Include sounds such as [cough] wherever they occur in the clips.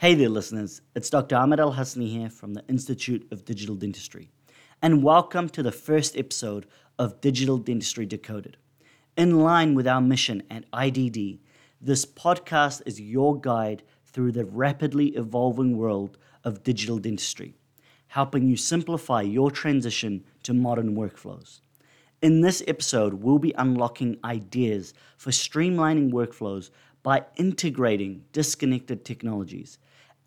Hey there, listeners. It's Dr. Ahmad Al-Hassiny here from the Institute of Digital Dentistry, and welcome to the first episode of Digital Dentistry Decoded. In line with our mission at IDD, this podcast is your guide through the rapidly evolving world of digital dentistry, helping you simplify your transition to modern workflows. In this episode, we'll be unlocking ideas for streamlining workflows by integrating disconnected technologies,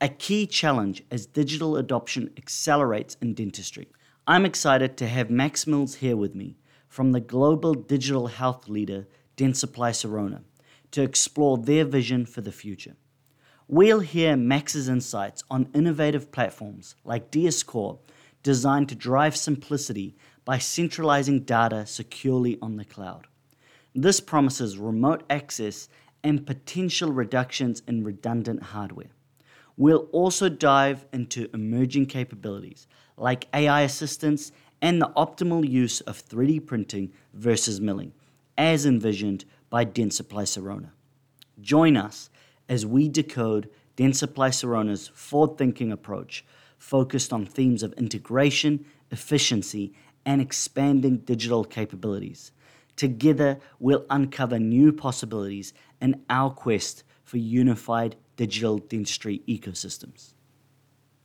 a key challenge as digital adoption accelerates in dentistry. I'm excited to have Max Milz here with me from the global digital health leader Dentsply Sirona to explore their vision for the future. We'll hear Max's insights on innovative platforms like DSCore designed to drive simplicity by centralizing data securely on the cloud. This promises remote access and potential reductions in redundant hardware. We'll also dive into emerging capabilities like AI assistance and the optimal use of 3D printing versus milling, as envisioned by Dentsply Sirona. Join us as we decode Dentsply Sirona's forward thinking approach focused on themes of integration, efficiency, and expanding digital capabilities. Together, we'll uncover new possibilities in our quest for unified digital dentistry ecosystems.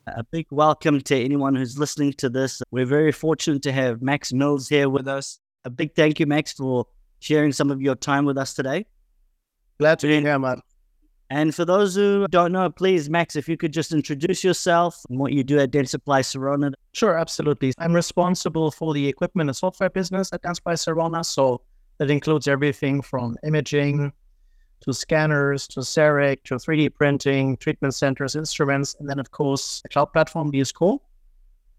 A big welcome to anyone who's listening to this. We're very fortunate to have Max Milz here with us. A big thank you, Max, for sharing some of your time with us today. Glad to be here, man. And for those who don't know, please, Max, if you could just introduce yourself and what you do at Dentsply Sirona. Sure, absolutely. I'm responsible for the equipment and software business at Dentsply Sirona. So that includes everything from imaging to scanners to CEREC to 3D printing, treatment centers, instruments, and then, of course, a cloud platform, DSCore.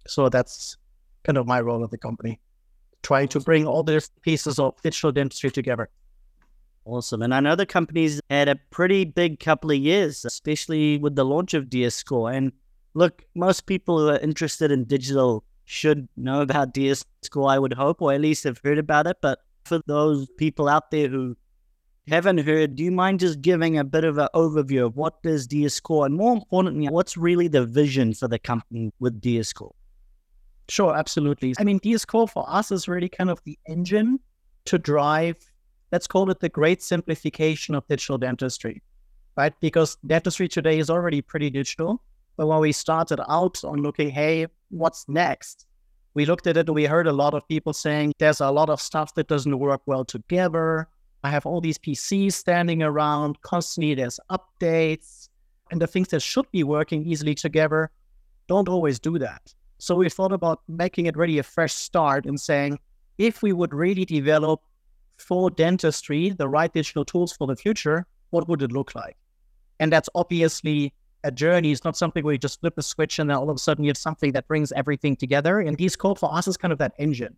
So that's kind of my role at the company, trying to bring all the pieces of digital dentistry together. Awesome. And I know the company's had a pretty big couple of years, especially with the launch of DSCore. And look, most people who are interested in digital should know about DSCore, I would hope, or at least have heard about it. But for those people out there who haven't heard, do you mind just giving a bit of an overview of what is DSCore? And more importantly, what's really the vision for the company with DSCore? Sure, absolutely. I mean, DSCore for us is really kind of the engine to drive let's call it the great simplification of digital dentistry, right? Because dentistry today is already pretty digital. But when we started out on looking, hey, what's next? We looked at it and we heard a lot of people saying there's a lot of stuff that doesn't work well together. I have all these PCs standing around, constantly there's updates, and the things that should be working easily together don't always do that. So we thought about making it really a fresh start and saying, if we would really develop for dentistry, the right digital tools for the future, what would it look like? And that's obviously a journey. It's not something where you just flip a switch and then all of a sudden you have something that brings everything together. And DSCore for us is kind of that engine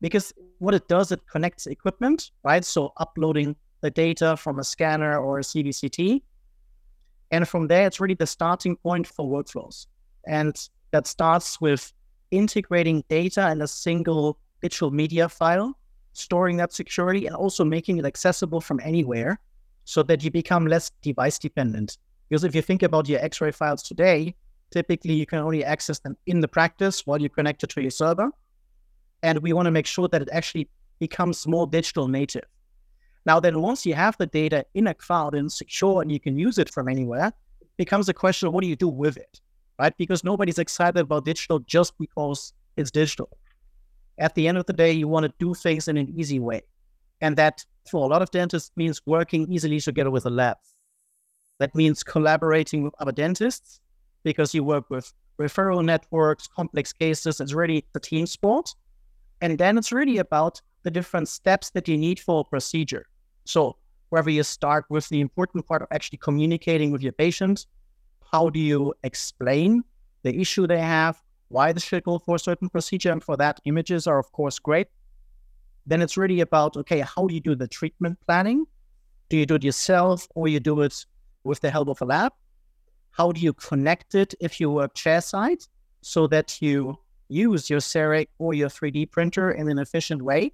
because what it does, it connects equipment, right? So uploading the data from a scanner or a CBCT. And from there, it's really the starting point for workflows. And that starts with integrating data in a single digital media file storing that security and also making it accessible from anywhere so that you become less device dependent. Because if you think about your X-ray files today, typically you can only access them in the practice while you're connected to your server. And we want to make sure that it actually becomes more digital native. Now, then once you have the data in a cloud and secure and you can use it from anywhere, it becomes a question of what do you do with it, right? Because nobody's excited about digital just because it's digital at the end of the day, you want to do things in an easy way. And that for a lot of dentists means working easily together with a lab. That means collaborating with other dentists because you work with referral networks, complex cases. It's really a team sport. And then it's really about the different steps that you need for a procedure. So, wherever you start with the important part of actually communicating with your patient, how do you explain the issue they have? why they should go for a certain procedure. And for that, images are, of course, great. Then it's really about, okay, how do you do the treatment planning? Do you do it yourself or you do it with the help of a lab? How do you connect it if you work chairside so that you use your CEREC or your 3D printer in an efficient way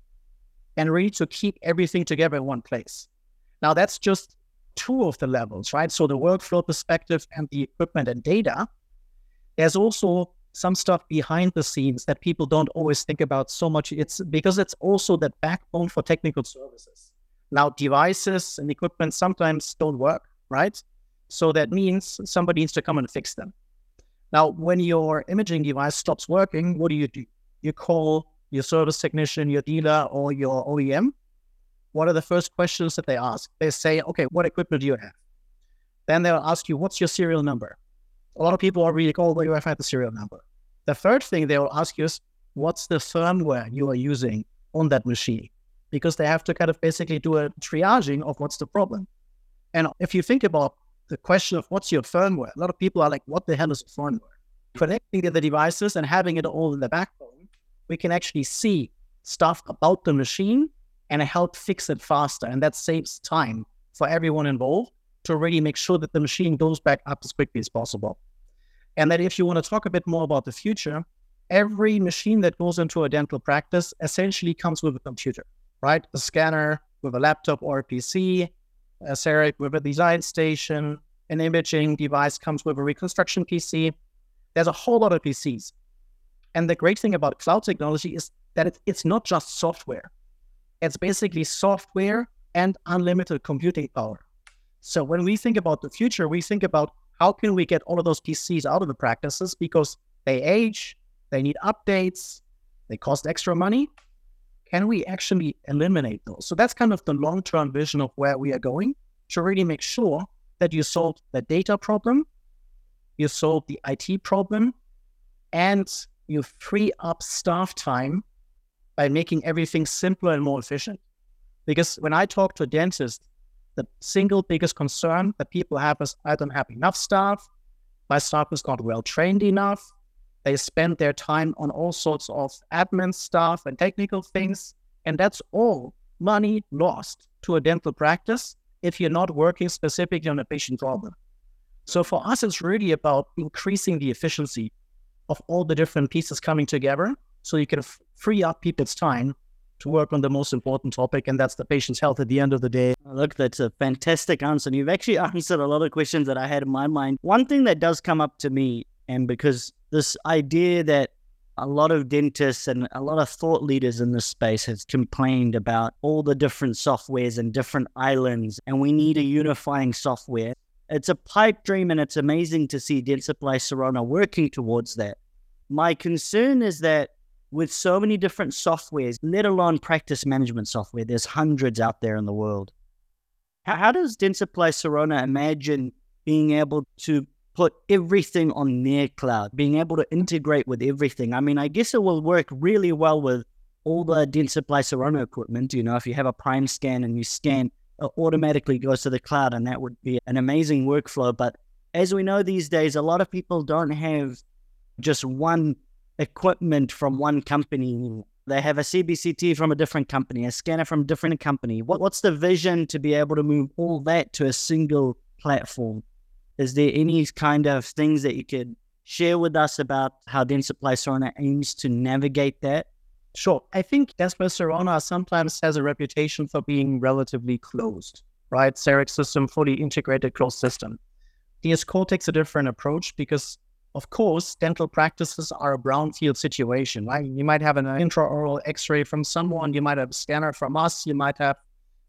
and really to keep everything together in one place? Now, that's just two of the levels, right? So the workflow perspective and the equipment and data. There's also some stuff behind the scenes that people don't always think about so much. It's because it's also the backbone for technical services. Now, devices and equipment sometimes don't work, right? So that means somebody needs to come and fix them. Now, when your imaging device stops working, what do you do? You call your service technician, your dealer, or your OEM. What are the first questions that they ask? They say, okay, what equipment do you have? Then they'll ask you, what's your serial number? A lot of people are really, oh, where do I find the serial number? The third thing they will ask you is, what's the firmware you are using on that machine? Because they have to kind of basically do a triaging of what's the problem. And if you think about the question of what's your firmware, a lot of people are like, what the hell is firmware? Connecting the devices and having it all in the backbone, we can actually see stuff about the machine and help fix it faster. And that saves time for everyone involved to really make sure that the machine goes back up as quickly as possible. And that if you want to talk a bit more about the future, every machine that goes into a dental practice essentially comes with a computer, right? A scanner with a laptop or a PC, a CEREC with a design station, an imaging device comes with a reconstruction PC. There's a whole lot of PCs. And the great thing about cloud technology is that it's not just software. It's basically software and unlimited computing power. So when we think about the future, we think about how can we get all of those PCs out of the practices because they age, they need updates, they cost extra money. Can we actually eliminate those? So that's kind of the long term vision of where we are going to really make sure that you solve the data problem, you solve the IT problem, and you free up staff time by making everything simpler and more efficient. Because when I talk to dentists, the single biggest concern that people have is I don't have enough staff. My staff is not well trained enough. They spend their time on all sorts of admin stuff and technical things. And that's all money lost to a dental practice if you're not working specifically on a patient problem. So for us, it's really about increasing the efficiency of all the different pieces coming together so you can f- free up people's time to work on the most important topic, and that's the patient's health at the end of the day. Oh, look, that's a fantastic answer. And You've actually [laughs] answered a lot of questions that I had in my mind. One thing that does come up to me, and because this idea that a lot of dentists and a lot of thought leaders in this space has complained about all the different softwares and different islands, and we need a unifying software. It's a pipe dream, and it's amazing to see Dentsply Sirona working towards that. My concern is that with so many different softwares, let alone practice management software, there's hundreds out there in the world. How, does Dentsply Sirona imagine being able to put everything on their cloud, being able to integrate with everything? I mean, I guess it will work really well with all the Dentsply Sirona equipment. You know, if you have a Primescan and you scan, it automatically goes to the cloud, and that would be an amazing workflow. But as we know these days, a lot of people don't have just one equipment from one company. They have a CBCT from a different company, a scanner from a different company. What, what's the vision to be able to move all that to a single platform? Is there any kind of things that you could share with us about how Dentsply Sirona aims to navigate that? Sure. I think Dentsply Sirona sometimes has a reputation for being relatively closed, right? CEREC system, fully integrated closed system. DS-Core takes a different approach because of course, dental practices are a brownfield situation, right? You might have an intraoral x ray from someone, you might have a scanner from us, you might have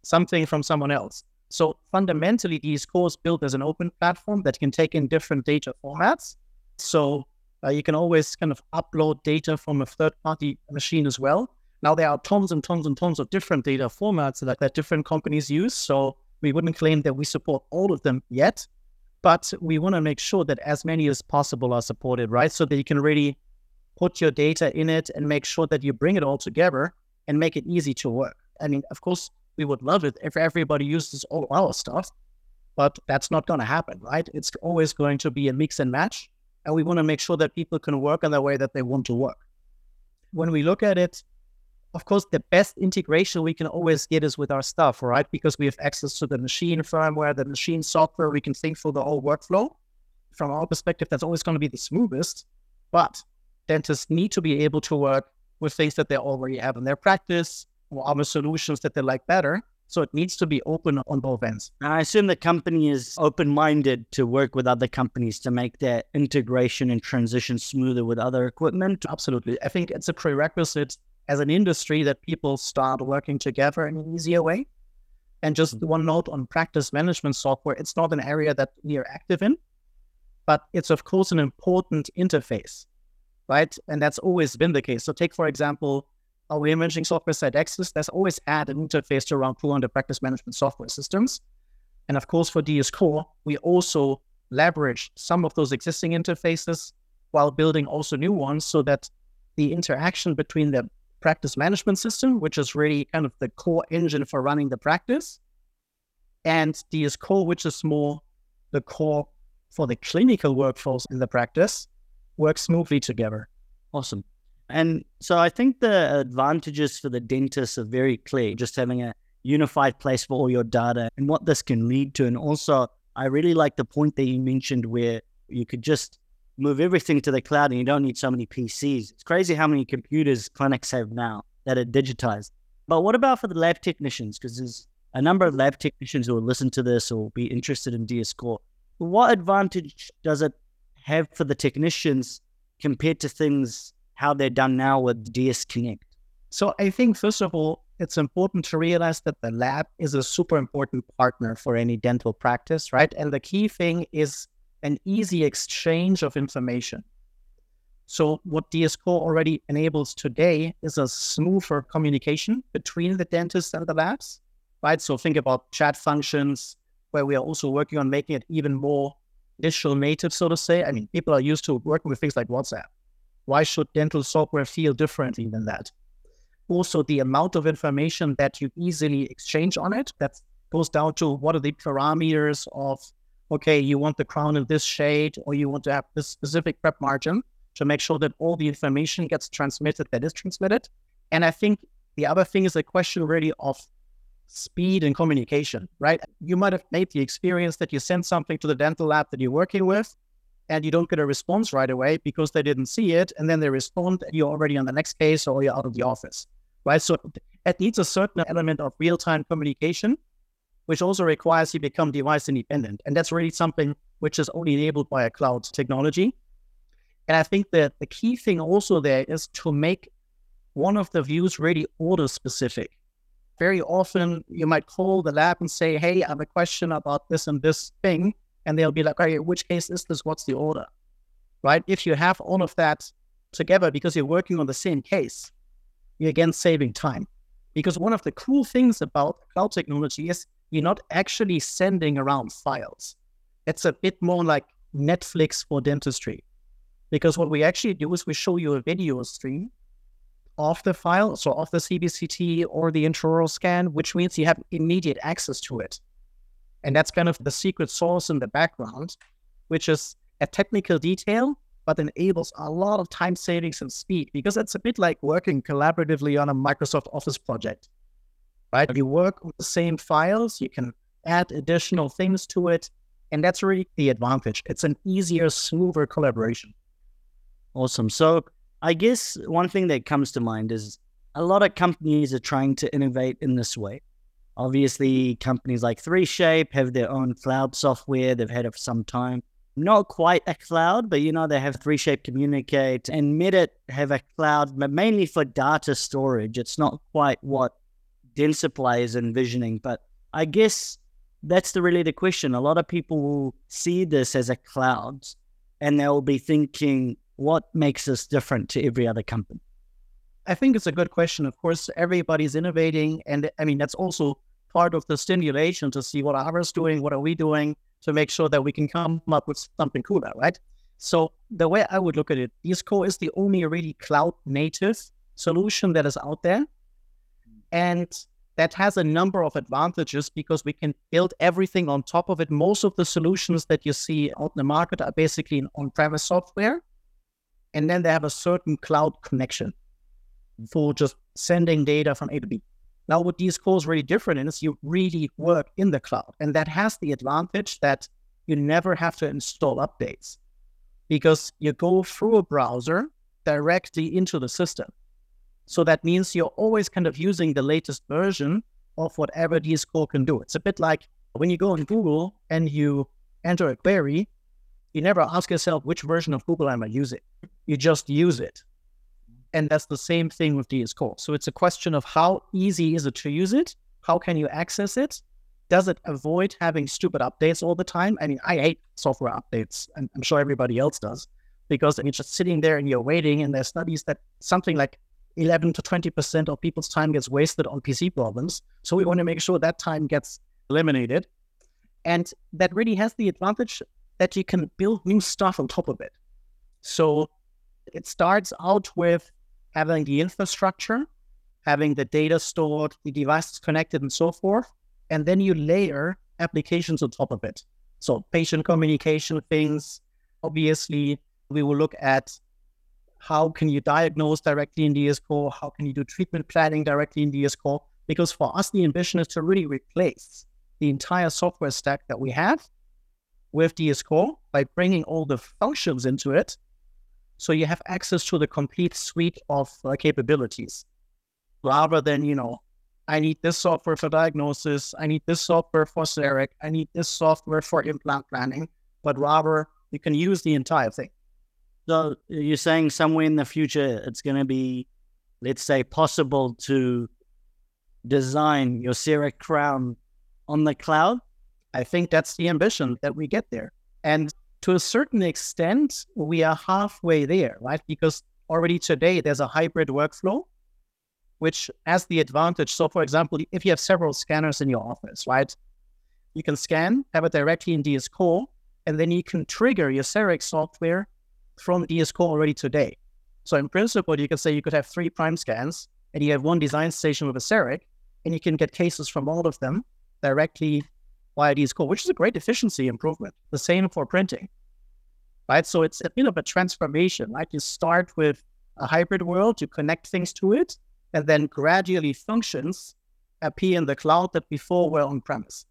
something from someone else. So fundamentally, DS Core's built as an open platform that can take in different data formats. So uh, you can always kind of upload data from a third party machine as well. Now, there are tons and tons and tons of different data formats that, that different companies use. So we wouldn't claim that we support all of them yet, but we want to make sure that as many as possible are supported, right? So that you can really put your data in it and make sure that you bring it all together and make it easy to work. I mean, of course, we would love it if everybody uses all our stuff, but that's not going to happen, right? It's always going to be a mix and match. And we want to make sure that people can work in the way that they want to work. When we look at it, of course, the best integration we can always get is with our stuff, right? Because we have access to the machine firmware, the machine software, we can think through the whole workflow. From our perspective, that's always going to be the smoothest. But dentists need to be able to work with things that they already have in their practice or other solutions that they like better So it needs to be open on both ends. I assume the company is open minded to work with other companies to make their integration and transition smoother with other equipment. Absolutely. I think it's a prerequisite as an industry that people start working together in an easier way. And just mm-hmm. one note on practice management software, it's not an area that we are active in, but it's of course an important interface, right? And that's always been the case. So take, for example, our imaging software Sidexis, there's always had an interface to around 200 practice management software systems. And of course, for DS Core, we also leverage some of those existing interfaces while building also new ones so that the interaction between the practice management system, which is really kind of the core engine for running the practice, and DS Core, which is more the core for the clinical workflows in the practice, work smoothly together. Awesome. And so I think the advantages for the dentist are very clear, just having a unified place for all your data and what this can lead to. And also, I really like the point that you mentioned where you could just move everything to the cloud and you don't need so many PCs. It's crazy how many computers clinics have now that are digitized. But what about for the lab technicians? Because there's a number of lab technicians who will listen to this or be interested in DS Core. What advantage does it have for the technicians compared to things how they're done now with DS Connect? So I think first of all, it's important to realize that the lab is a super important partner for any dental practice, right? And the key thing is an easy exchange of information. So what DS Core already enables today is a smoother communication between the dentist and the labs, right? So think about chat functions, where we are also working on making it even more digital native, so to say. I mean, people are used to working with things like WhatsApp. Why should dental software feel differently than that? Also, the amount of information that you easily exchange on it, that goes down to what are the parameters of, okay, you want the crown in this shade, or you want to have this specific prep margin to make sure that all the information gets transmitted that is transmitted. And I think the other thing is a question really of speed and communication, right? You might have made the experience that you send something to the dental lab that you're working with, and you don't get a response right away because they didn't see it. And then they respond, and you're already on the next case or you're out of the office, right? So it needs a certain element of real time communication, which also requires you become device independent. And that's really something which is only enabled by a cloud technology. And I think that the key thing also there is to make one of the views really order specific. Very often you might call the lab and say, Hey, I have a question about this and this thing and they'll be like, okay, which case is this? What's the order? Right? If you have all of that together because you're working on the same case, you're again saving time. Because one of the cool things about cloud technology is you're not actually sending around files. It's a bit more like Netflix for dentistry. Because what we actually do is we show you a video stream of the file, so of the CBCT or the intraoral scan, which means you have immediate access to it. And that's kind of the secret sauce in the background, which is a technical detail, but enables a lot of time savings and speed because it's a bit like working collaboratively on a Microsoft Office project, right? You work with the same files, you can add additional things to it. And that's really the advantage. It's an easier, smoother collaboration. Awesome. So I guess one thing that comes to mind is a lot of companies are trying to innovate in this way. Obviously, companies like 3Shape have their own cloud software. They've had it for some time. Not quite a cloud, but you know, they have 3Shape Communicate and Medit have a cloud, but mainly for data storage. It's not quite what Dentsply is envisioning, but I guess that's the really the question. A lot of people will see this as a cloud and they'll be thinking, what makes us different to every other company? I think it's a good question. Of course, everybody's innovating. And I mean, that's also part of the stimulation to see what others doing, what are we doing to make sure that we can come up with something cooler, right? So the way I would look at it, DS Core is the only really cloud native solution that is out there. And that has a number of advantages because we can build everything on top of it. Most of the solutions that you see out in the market are basically on-premise software. And then they have a certain cloud connection mm. for just sending data from A to B. Now, what Core is really different is you really work in the cloud. And that has the advantage that you never have to install updates because you go through a browser directly into the system. So that means you're always kind of using the latest version of whatever DS Core can do. It's a bit like when you go on Google and you enter a query, you never ask yourself which version of Google am I using. You just use it. And that's the same thing with DS Core. So it's a question of how easy is it to use it? How can you access it? Does it avoid having stupid updates all the time? I mean, I hate software updates, and I'm sure everybody else does, because you're just sitting there and you're waiting, and there's studies that something like 11 to 20% of people's time gets wasted on PC problems. So we want to make sure that time gets eliminated. And that really has the advantage that you can build new stuff on top of it. So it starts out with having the infrastructure, having the data stored, the devices connected, and so forth. And then you layer applications on top of it. So patient communication things. Obviously, we will look at how can you diagnose directly in DS Core? How can you do treatment planning directly in DS Core? Because for us, the ambition is to really replace the entire software stack that we have with DS Core by bringing all the functions into it. So you have access to the complete suite of uh, capabilities rather than, you know, I need this software for diagnosis, I need this software for CEREC, I need this software for implant planning, but rather you can use the entire thing. So you're saying somewhere in the future it's going to be, let's say, possible to design your CEREC crown on the cloud? I think that's the ambition that we get there. And to a certain extent, we are halfway there, right? Because already today there's a hybrid workflow, which has the advantage. So, for example, if you have several scanners in your office, right? You can scan, have it directly in DS Core, and then you can trigger your CEREC software from DS Core already today. So in principle, you could say you could have three Primescans and you have one design station with a CEREC, and you can get cases from all of them directly via DS Core, which is a great efficiency improvement. The same for printing, right? So it's a bit of a transformation, right? You start with a hybrid world, you connect things to it, and then gradually functions appear in the cloud that before were on premise.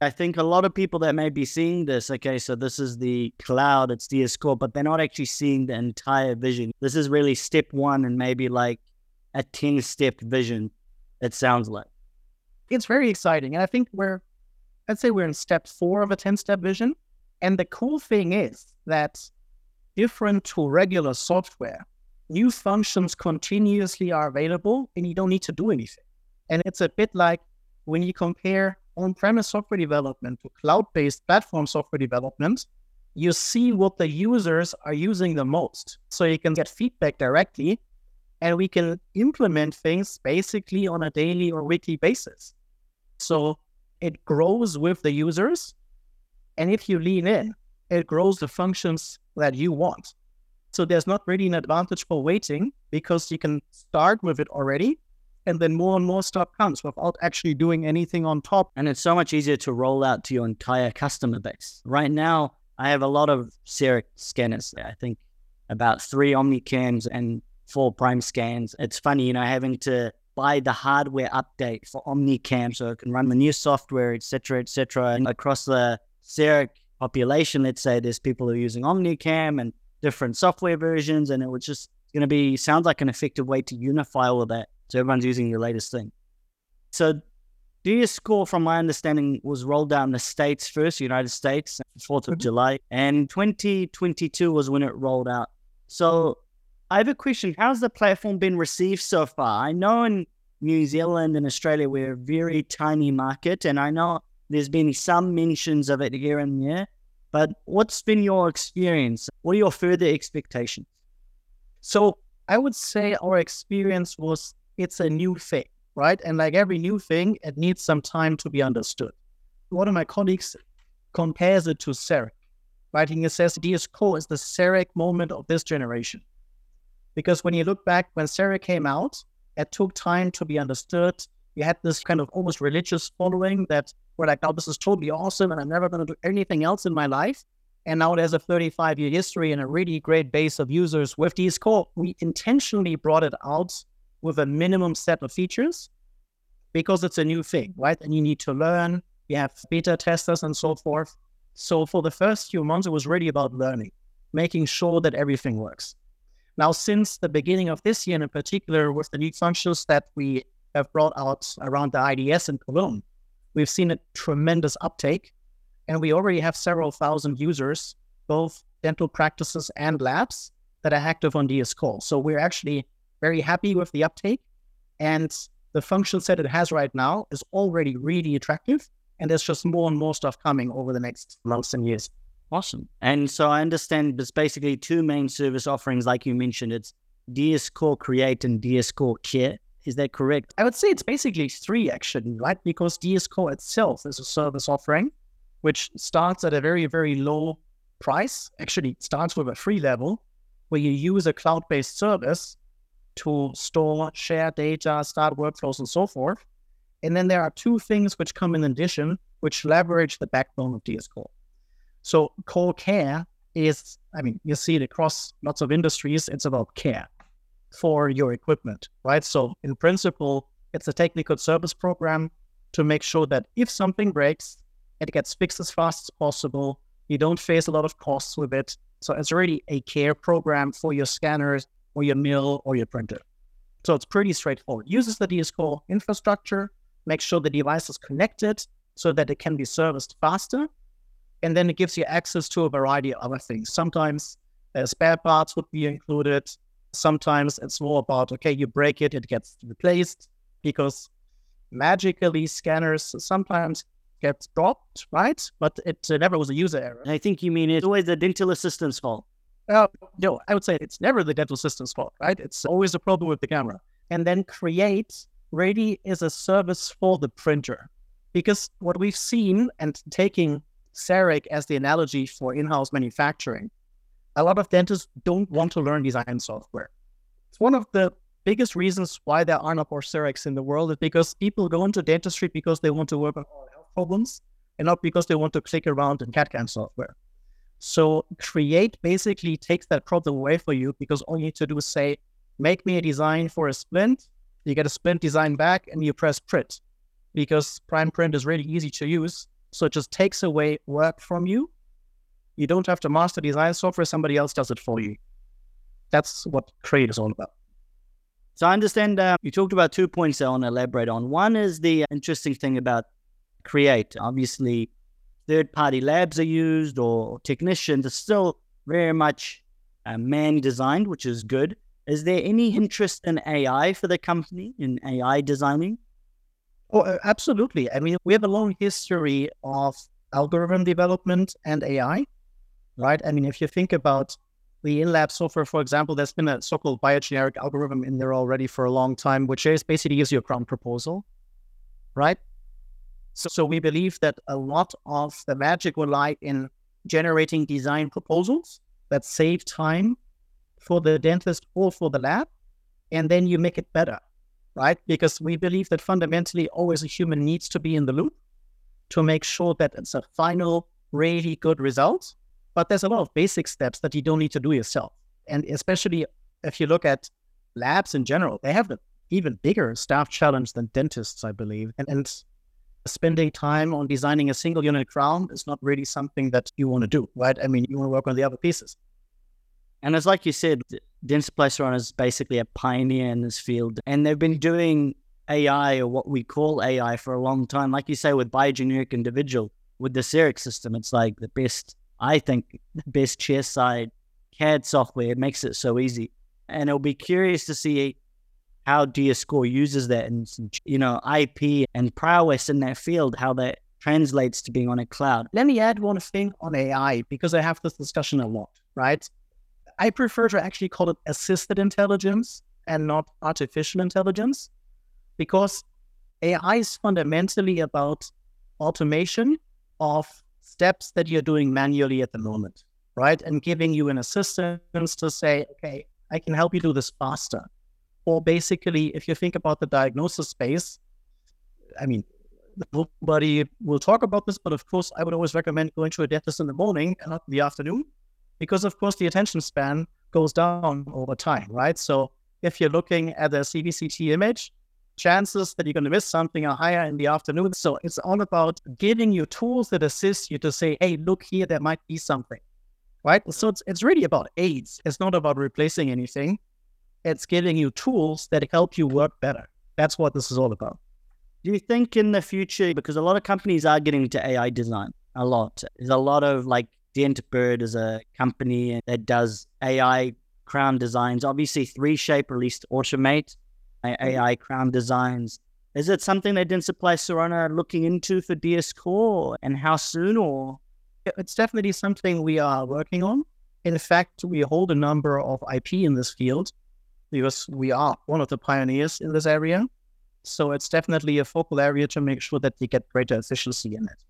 I think a lot of people that may be seeing this, okay, so this is the cloud, it's DS Core, but they're not actually seeing the entire vision. This is really step one and maybe like a 10 step vision, it sounds like. It's very exciting. And I think we're, I'd say we're in step four of a 10 step vision. And the cool thing is that different to regular software, new functions continuously are available and you don't need to do anything. And it's a bit like when you compare on-premise software development to cloud-based platform software development, you see what the users are using the most. So you can get feedback directly and we can implement things basically on a daily or weekly basis. So it grows with the users. And if you lean in, it grows the functions that you want. So there's not really an advantage for waiting because you can start with it already and then more and more stuff comes without actually doing anything on top. And it's so much easier to roll out to your entire customer base. Right now, I have a lot of CEREC scanners. I think about three OmniCams and four Primescans. It's funny, you know, having to buy the hardware update for OmniCam so it can run the new software, etc., etc. And across the CEREC population, let's say there's people who are using OmniCam and different software versions, and it was just going to be sounds like an effective way to unify all of that so everyone's using the latest thing. So DS Core, from my understanding, was rolled out in the States first, United States, 4th of mm-hmm. July. And 2022 was when it rolled out. So I have a question. How's the platform been received so far? I know in New Zealand and Australia, we're a very tiny market. And I know there's been some mentions of it here and there. But what's been your experience? What are your further expectations? So I would say our experience was it's a new thing, right? And like every new thing, it needs some time to be understood. One of my colleagues compares it to CEREC, right? He says DS Core is the CEREC moment of this generation. Because when you look back, when CEREC came out, it took time to be understood. You had this kind of almost religious following that were like, oh, this is totally awesome and I'm never going to do anything else in my life. And now there's a 35 year history and a really great base of users with DS Core. We intentionally brought it out with a minimum set of features because it's a new thing, right? And you need to learn. You have beta testers and so forth. So for the first few months, it was really about learning, making sure that everything works. Now, since the beginning of this year, and in particular with the new functions that we have brought out around the IDS in Cologne, we've seen a tremendous uptake. And we already have several thousand users, both dental practices and labs, that are active on DS Core. So we're actually very happy with the uptake. And the function set it has right now is already really attractive. And there's just more and more stuff coming over the next months and years. Awesome. And so I understand there's basically two main service offerings, like you mentioned. It's DS Core Create and DS Core Care. Is that correct? I would say it's basically three actually, right? Because DS Core itself is a service offering, which starts at a very, very low price. Actually, starts with a free level where you use a cloud based service to store, share data, start workflows, and so forth. And then there are two things which come in addition, which leverage the backbone of DS Core. So core care is, I mean, you see it across lots of industries. It's about care for your equipment, right? So in principle, it's a technical service program to make sure that if something breaks, it gets fixed as fast as possible. You don't face a lot of costs with it. So it's really a care program for your scanners or your mill or your printer. So it's pretty straightforward. Uses the DS Core infrastructure, makes sure the device is connected so that it can be serviced faster. And then it gives you access to a variety of other things. Sometimes uh, spare parts would be included. Sometimes it's more about, okay, you break it, it gets replaced because magically scanners sometimes get dropped, right? But it uh, never was a user error. I think you mean it's always the dental assistant's fault. Uh, no, I would say it's never the dental assistant's fault, right? It's always a problem with the camera. And then create really is a service for the printer. Because what we've seen, and taking CEREC as the analogy for in house manufacturing, a lot of dentists don't want to learn design software. It's one of the biggest reasons why there are not more CERECs in the world is because people go into dentistry because they want to work on health problems and not because they want to click around in CAD-CAM software. So create basically takes that problem away for you because all you need to do is say, make me a design for a splint. You get a splint design back and you press print because Primeprint is really easy to use. So it just takes away work from you. You don't have to master design software, somebody else does it for you. That's what Create is all about. So I understand uh, you talked about two points I want to elaborate on. One is the interesting thing about Create. Obviously, third party labs are used or technicians are still very much uh, man designed, which is good. Is there any interest in AI for the company in AI designing? Oh, absolutely. I mean, we have a long history of algorithm development and AI, right? I mean, if you think about the in-lab software, for example, there's been a so-called biogeneric algorithm in there already for a long time, which is basically gives you a crown proposal, right? So, so we believe that a lot of the magic will lie in generating design proposals that save time for the dentist or for the lab, and then you make it better right? Because we believe that fundamentally always a human needs to be in the loop to make sure that it's a final, really good result. But there's a lot of basic steps that you don't need to do yourself. And especially if you look at labs in general, they have an even bigger staff challenge than dentists, I believe. And, and spending time on designing a single unit crown is not really something that you want to do, right? I mean, you want to work on the other pieces. And it's like you said, Dentsply is basically a pioneer in this field, and they've been doing AI or what we call AI for a long time. Like you say, with biogeneric individual, with the CEREC system, it's like the best, I think, the best chairside CAD software. It makes it so easy. And it'll be curious to see how DS Core uses that and, you know, IP and prowess in that field, how that translates to being on a cloud. Let me add one thing on AI because I have this discussion a lot, right? I prefer to actually call it assisted intelligence and not artificial intelligence because AI is fundamentally about automation of steps that you're doing manually at the moment, right? And giving you an assistance to say, okay, I can help you do this faster. Or basically, if you think about the diagnosis space, I mean, nobody will talk about this, but of course, I would always recommend going to a dentist in the morning and not in the afternoon because of course the attention span goes down over time, right? So if you're looking at a CBCT image, chances that you're going to miss something are higher in the afternoon. So it's all about giving you tools that assist you to say, hey, look here, there might be something, right? So it's, it's really about aids. It's not about replacing anything. It's giving you tools that help you work better. That's what this is all about. Do you think in the future, because a lot of companies are getting into AI design, a lot, there's a lot of like Dentbird is a company that does AI crown designs. Obviously, 3Shape released Automate AI mm-hmm. crown designs. Is it something that Dentsply Sirona are looking into for DS Core and how soon or? It's definitely something we are working on. In fact, we hold a number of IP in this field because we are one of the pioneers in this area. So it's definitely a focal area to make sure that you get greater efficiency in it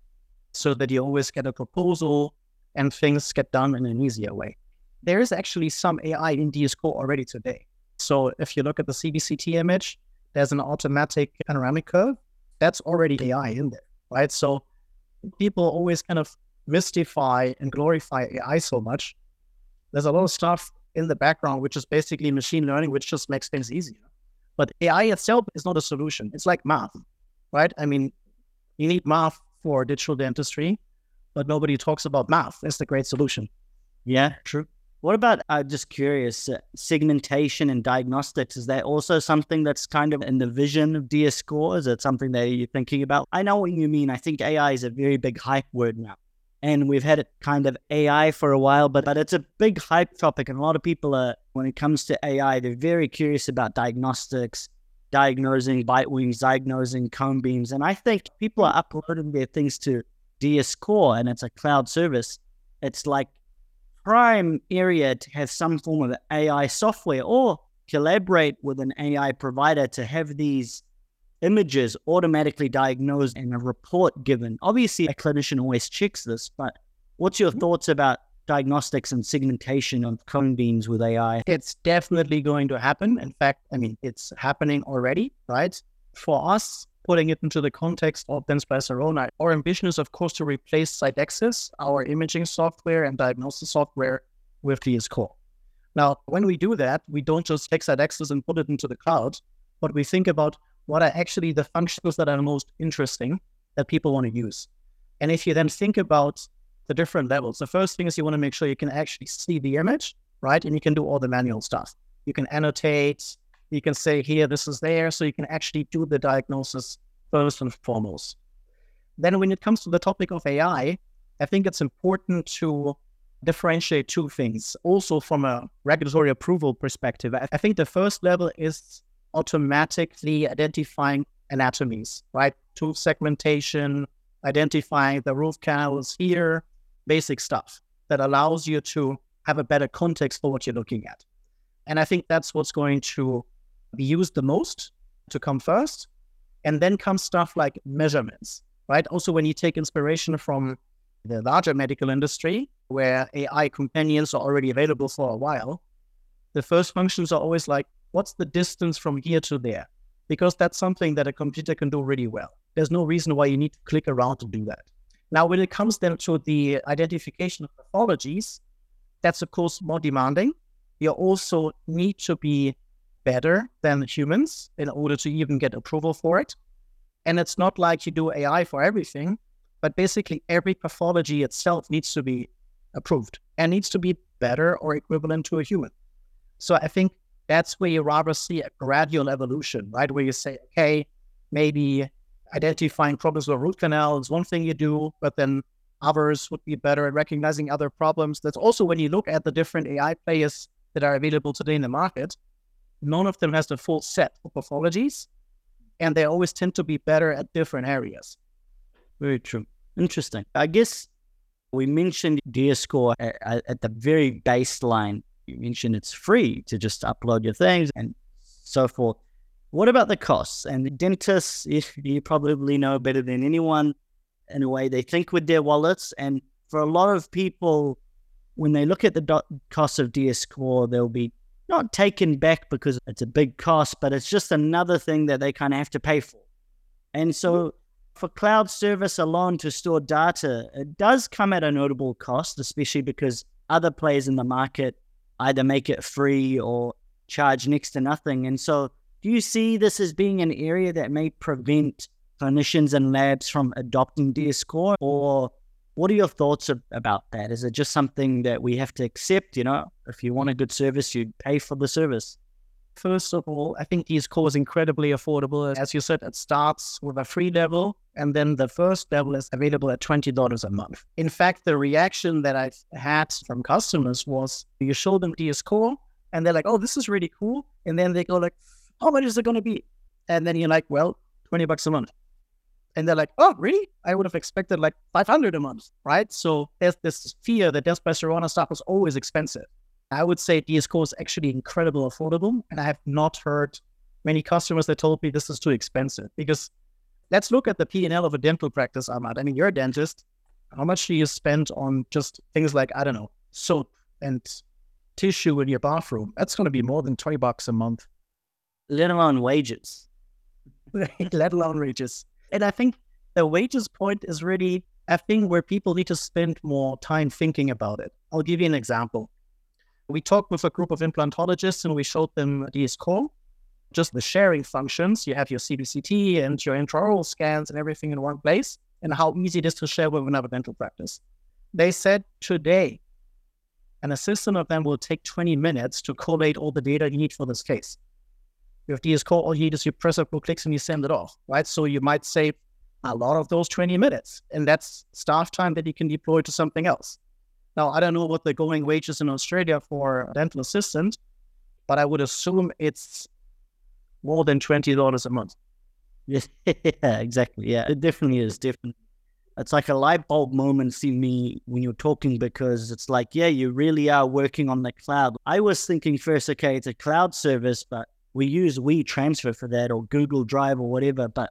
so that you always get a proposal and things get done in an easier way. There is actually some AI in DS Core already today. So if you look at the CBCT image, there's an automatic panoramic curve. That's already AI in there, right? So people always kind of mystify and glorify AI so much. There's a lot of stuff in the background, which is basically machine learning, which just makes things easier. But AI itself is not a solution. It's like math, right? I mean, you need math for digital dentistry, but nobody talks about math. That's the great solution. Yeah, true. What about, I'm just curious, uh, segmentation and diagnostics? Is that also something that's kind of in the vision of DS Core? Is it something that you're thinking about? I know what you mean. I think AI is a very big hype word now. And we've had it kind of AI for a while, but, but it's a big hype topic. And a lot of people are, when it comes to AI, they're very curious about diagnostics, diagnosing bite wings, diagnosing cone beams. And I think people are uploading their things to DS Core and it's a cloud service. It's like prime area to have some form of AI software or collaborate with an AI provider to have these images automatically diagnosed and a report given. Obviously, a clinician always checks this, but what's your thoughts about diagnostics and segmentation of cone beams with AI? It's definitely going to happen. In fact, I mean, it's happening already, right? For us, putting it into the context of Dentsply our ambition is, of course, to replace Sidexis, our imaging software and diagnosis software, with DS Core. Now, when we do that, we don't just take Sidexis and put it into the cloud, but we think about what are actually the functions that are most interesting that people want to use. And if you then think about the different levels, the first thing is you want to make sure you can actually see the image, right? And you can do all the manual stuff. You can annotate, you can say here, this is there, so you can actually do the diagnosis first and foremost. Then when it comes to the topic of AI, I think it's important to differentiate two things. Also from a regulatory approval perspective, I think the first level is automatically identifying anatomies, right? Tooth segmentation, identifying the root canals here, basic stuff that allows you to have a better context for what you're looking at. And I think that's what's going to be used the most to come first. And then comes stuff like measurements, right? Also, when you take inspiration from the larger medical industry, where AI companions are already available for a while, the first functions are always like, what's the distance from here to there? Because that's something that a computer can do really well. There's no reason why you need to click around to do that. Now, when it comes then to the identification of pathologies, that's of course more demanding. You also need to be better than humans in order to even get approval for it. And it's not like you do AI for everything, but basically every pathology itself needs to be approved and needs to be better or equivalent to a human. So I think that's where you rather see a gradual evolution, right? Where you say, okay, maybe identifying problems with root canal is one thing you do, but then others would be better at recognizing other problems. That's also when you look at the different AI players that are available today in the market, none of them has the full set of pathologies, and they always tend to be better at different areas. Very true. Interesting. I guess we mentioned DS Core at, at the very baseline. You mentioned it's free to just upload your things and so forth. What about the costs? And dentists, if you probably know better than anyone, in a way, they think with their wallets. And for a lot of people, when they look at the do- cost of DS Core, they'll be not taken back because it's a big cost, but it's just another thing that they kind of have to pay for. And so for cloud service alone to store data, it does come at a notable cost, especially because other players in the market either make it free or charge next to nothing. And so do you see this as being an area that may prevent clinicians and labs from adopting DS Core or what are your thoughts about that? Is it just something that we have to accept? You know, if you want a good service, you pay for the service. First of all, I think DS-Core incredibly affordable. As you said, it starts with a free level, and then the first level is available at $20 a month. In fact, the reaction that I've had from customers was you show them DS-Core, and they're like, oh, this is really cool. And then they go like, how much is it going to be? And then you're like, well, 20 bucks a month. And they're like, oh, really? I would have expected like 500 a month, right? So there's this fear that Dentsply Sirona stuff is always expensive. I would say DS-Core is actually incredible affordable. And I have not heard many customers that told me this is too expensive because let's look at the P&L of a dental practice, Ahmad. I mean, you're a dentist. How much do you spend on just things like, I don't know, soap and tissue in your bathroom? That's going to be more than 20 bucks a month. Let alone wages. [laughs] Let alone wages. And I think the wages point is really a thing where people need to spend more time thinking about it. I'll give you an example. We talked with a group of implantologists and we showed them DS-Core, just the sharing functions. You have your CBCT and your intraoral scans and everything in one place, and how easy it is to share with another dental practice. They said today, an assistant of them will take 20 minutes to collate all the data you need for this case. With DS-Core, all you need is you press a couple clicks and you send it off, right? So you might save a lot of those 20 minutes, and that's staff time that you can deploy to something else. Now, I don't know what the going wages in Australia for dental assistant, but I would assume it's more than $20 a month. [laughs] Yeah, exactly. Yeah, it definitely is different. It's like a light bulb moment in me when you're talking because it's like, yeah, you really are working on the cloud. I was thinking first, okay, it's a cloud service, but we use WeTransfer for that or Google Drive or whatever. But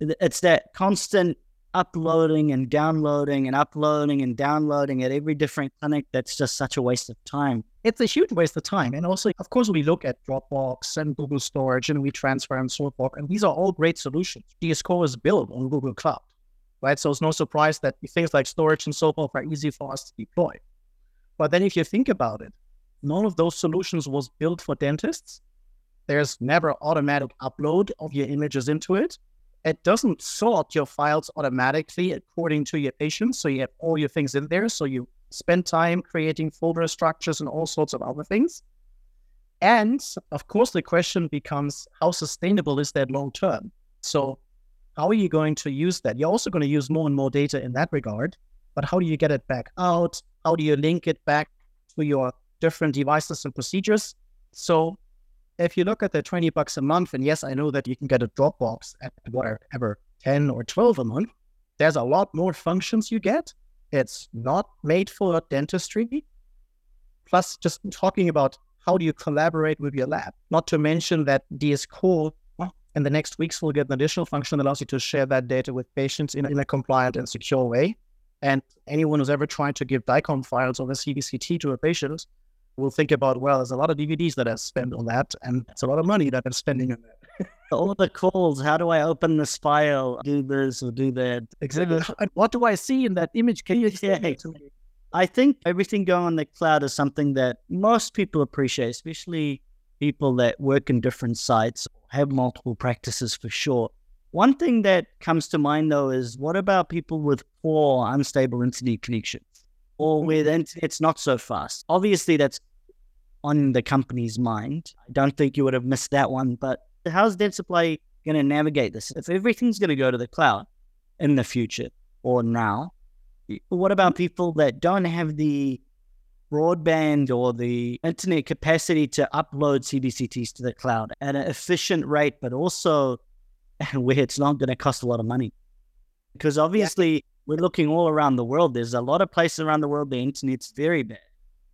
it's that constant uploading and downloading and uploading and downloading at every different clinic that's just such a waste of time. It's a huge waste of time. And also, of course, we look at Dropbox and Google Storage and WeTransfer and so forth. And these are all great solutions. DS-Core is built on Google Cloud, right? So it's no surprise that things like storage and so forth are easy for us to deploy. But then if you think about it, none of those solutions was built for dentists. There's never automatic upload of your images into it it doesn't sort your files automatically according to your patients. So you have all your things in there. So you spend time creating folder structures and all sorts of other things. And of course, the question becomes how sustainable is that long term? So, how are you going to use that? You're also going to use more and more data in that regard, but how do you get it back out? How do you link it back to your different devices and procedures? So, if you look at the 20 bucks a month, and yes, I know that you can get a Dropbox at whatever, 10 or 12 a month, there's a lot more functions you get. It's not made for dentistry. Plus, just talking about how do you collaborate with your lab, not to mention that DS-Core in the next weeks will get an additional function that allows you to share that data with patients in, in a compliant and secure way. And anyone who's ever tried to give DICOM files or a CBCT to a patient will think about, well, there's a lot of DVDs that I spent on that, and it's a lot of money that I'm spending on that. [laughs] All the calls, how do I open this file, do this or do that? Exactly. [laughs] What do I see in that image? Can you yeah, I think everything going on the cloud is something that most people appreciate, especially people that work in different sites, have multiple practices for sure. One thing that comes to mind though is what about people with poor, unstable internet connections? Or mm-hmm. where the internet's not so fast. Obviously, that's on the company's mind. I don't think you would have missed that one. But how's Dentsply going to navigate this? If everything's going to go to the cloud in the future or now, what about people that don't have the broadband or the internet capacity to upload CBCTs to the cloud at an efficient rate, but also [laughs] where it's not going to cost a lot of money? Because obviously, we're looking all around the world. There's a lot of places around the world the internet's very bad.